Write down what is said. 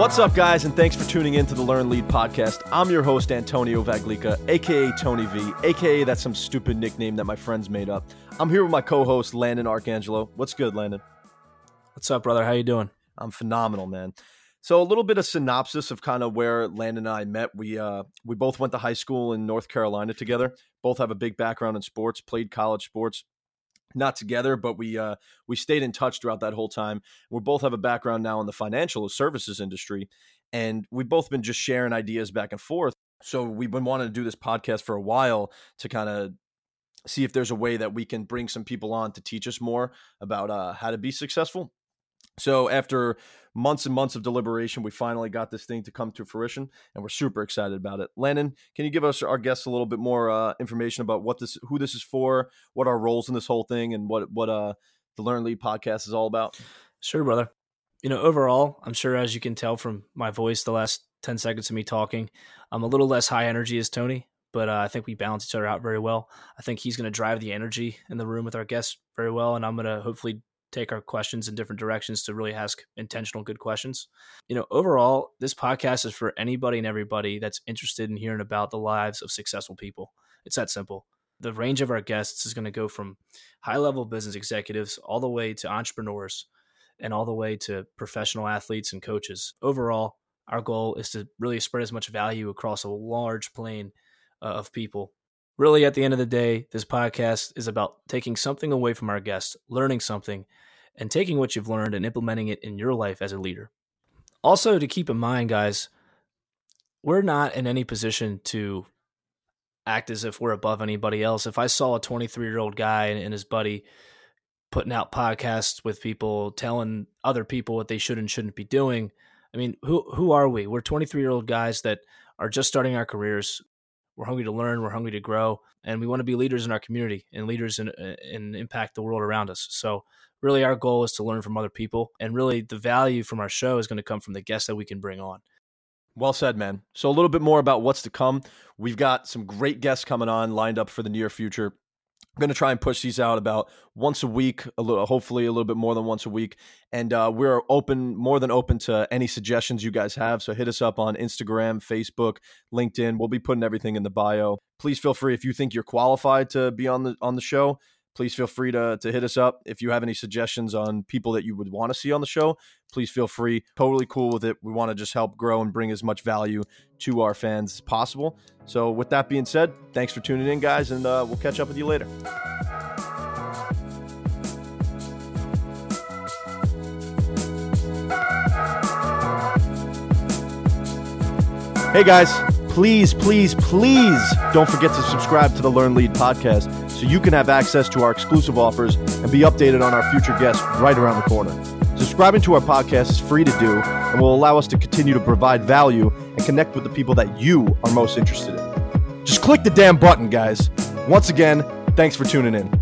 What's up, guys, and thanks for tuning in to the LearnLead podcast. I'm your host, Antonio Vaglica, aka Tony V, aka that's some stupid nickname that my friends made up. I'm here with my co-host, Landon Archangelo. What's good, Landon? What's up, brother? How you doing? I'm phenomenal, man. So a little bit of synopsis of kind of where Landon and I met. We uh we both went to high school in North Carolina together. Both have a big background in sports, played college sports, not together, but we uh, we stayed in touch throughout that whole time. We both have a background now in the financial services industry, and we've both been just sharing ideas back and forth. So we've been wanting to do this podcast for a while to kind of see if there's a way that we can bring some people on to teach us more about uh, how to be successful. So after months and months of deliberation, we finally got this thing to come to fruition, and we're super excited about it. Landon, can you give us our guests a little bit more uh, information about what this, who this is for, what our roles in this whole thing, and what what uh, the Learn Lead podcast is all about? Sure, brother. You know, overall, I'm sure as you can tell from my voice, the last ten seconds of me talking, I'm a little less high energy as Tony, but uh, I think we balance each other out very well. I think he's going to drive the energy in the room with our guests very well, and I'm going to hopefully take our questions in different directions to really ask intentional good questions. You know, overall, this podcast is for anybody and everybody that's interested in hearing about the lives of successful people. It's that simple. The range of our guests is going to go from high level business executives all the way to entrepreneurs and all the way to professional athletes and coaches. Overall, our goal is to really spread as much value across a large plane uh, of people really at the end of the day this podcast is about taking something away from our guests learning something and taking what you've learned and implementing it in your life as a leader. Also, to keep in mind, guys, we're not in any position to act as if we're above anybody else. If I saw a 23 year old guy and his buddy putting out podcasts with people, telling other people what they should and shouldn't be doing, I mean, who who are we? We're 23 year old guys that are just starting our careers. We're hungry to learn. We're hungry to grow, and we want to be leaders in our community and leaders and and uh, impact the world around us. So really our goal is to learn from other people and really the value from our show is going to come from the guests that we can bring on well said man so a little bit more about what's to come we've got some great guests coming on lined up for the near future I'm going to try and push these out about once a week, a little, hopefully a little bit more than once a week. And uh, we're open, more than open to any suggestions you guys have. So hit us up on Instagram, Facebook, LinkedIn. We'll be putting everything in the bio. Please feel free if you think you're qualified to be on the on the show please feel free to, to hit us up. If you have any suggestions on people that you would want to see on the show, please feel free. Totally cool with it. We want to just help grow and bring as much value to our fans as possible. So, with that being said, thanks for tuning in, guys, and uh, we'll catch up with you later. Hey guys, please, please, please don't forget to subscribe to the LearnLead podcast so you can have access to our exclusive offers and be updated on our future guests right around the corner. Subscribing to our podcast is free to do and will allow us to continue to provide value and connect with the people that you are most interested in. Just click the damn button, guys. Once again, thanks for tuning in.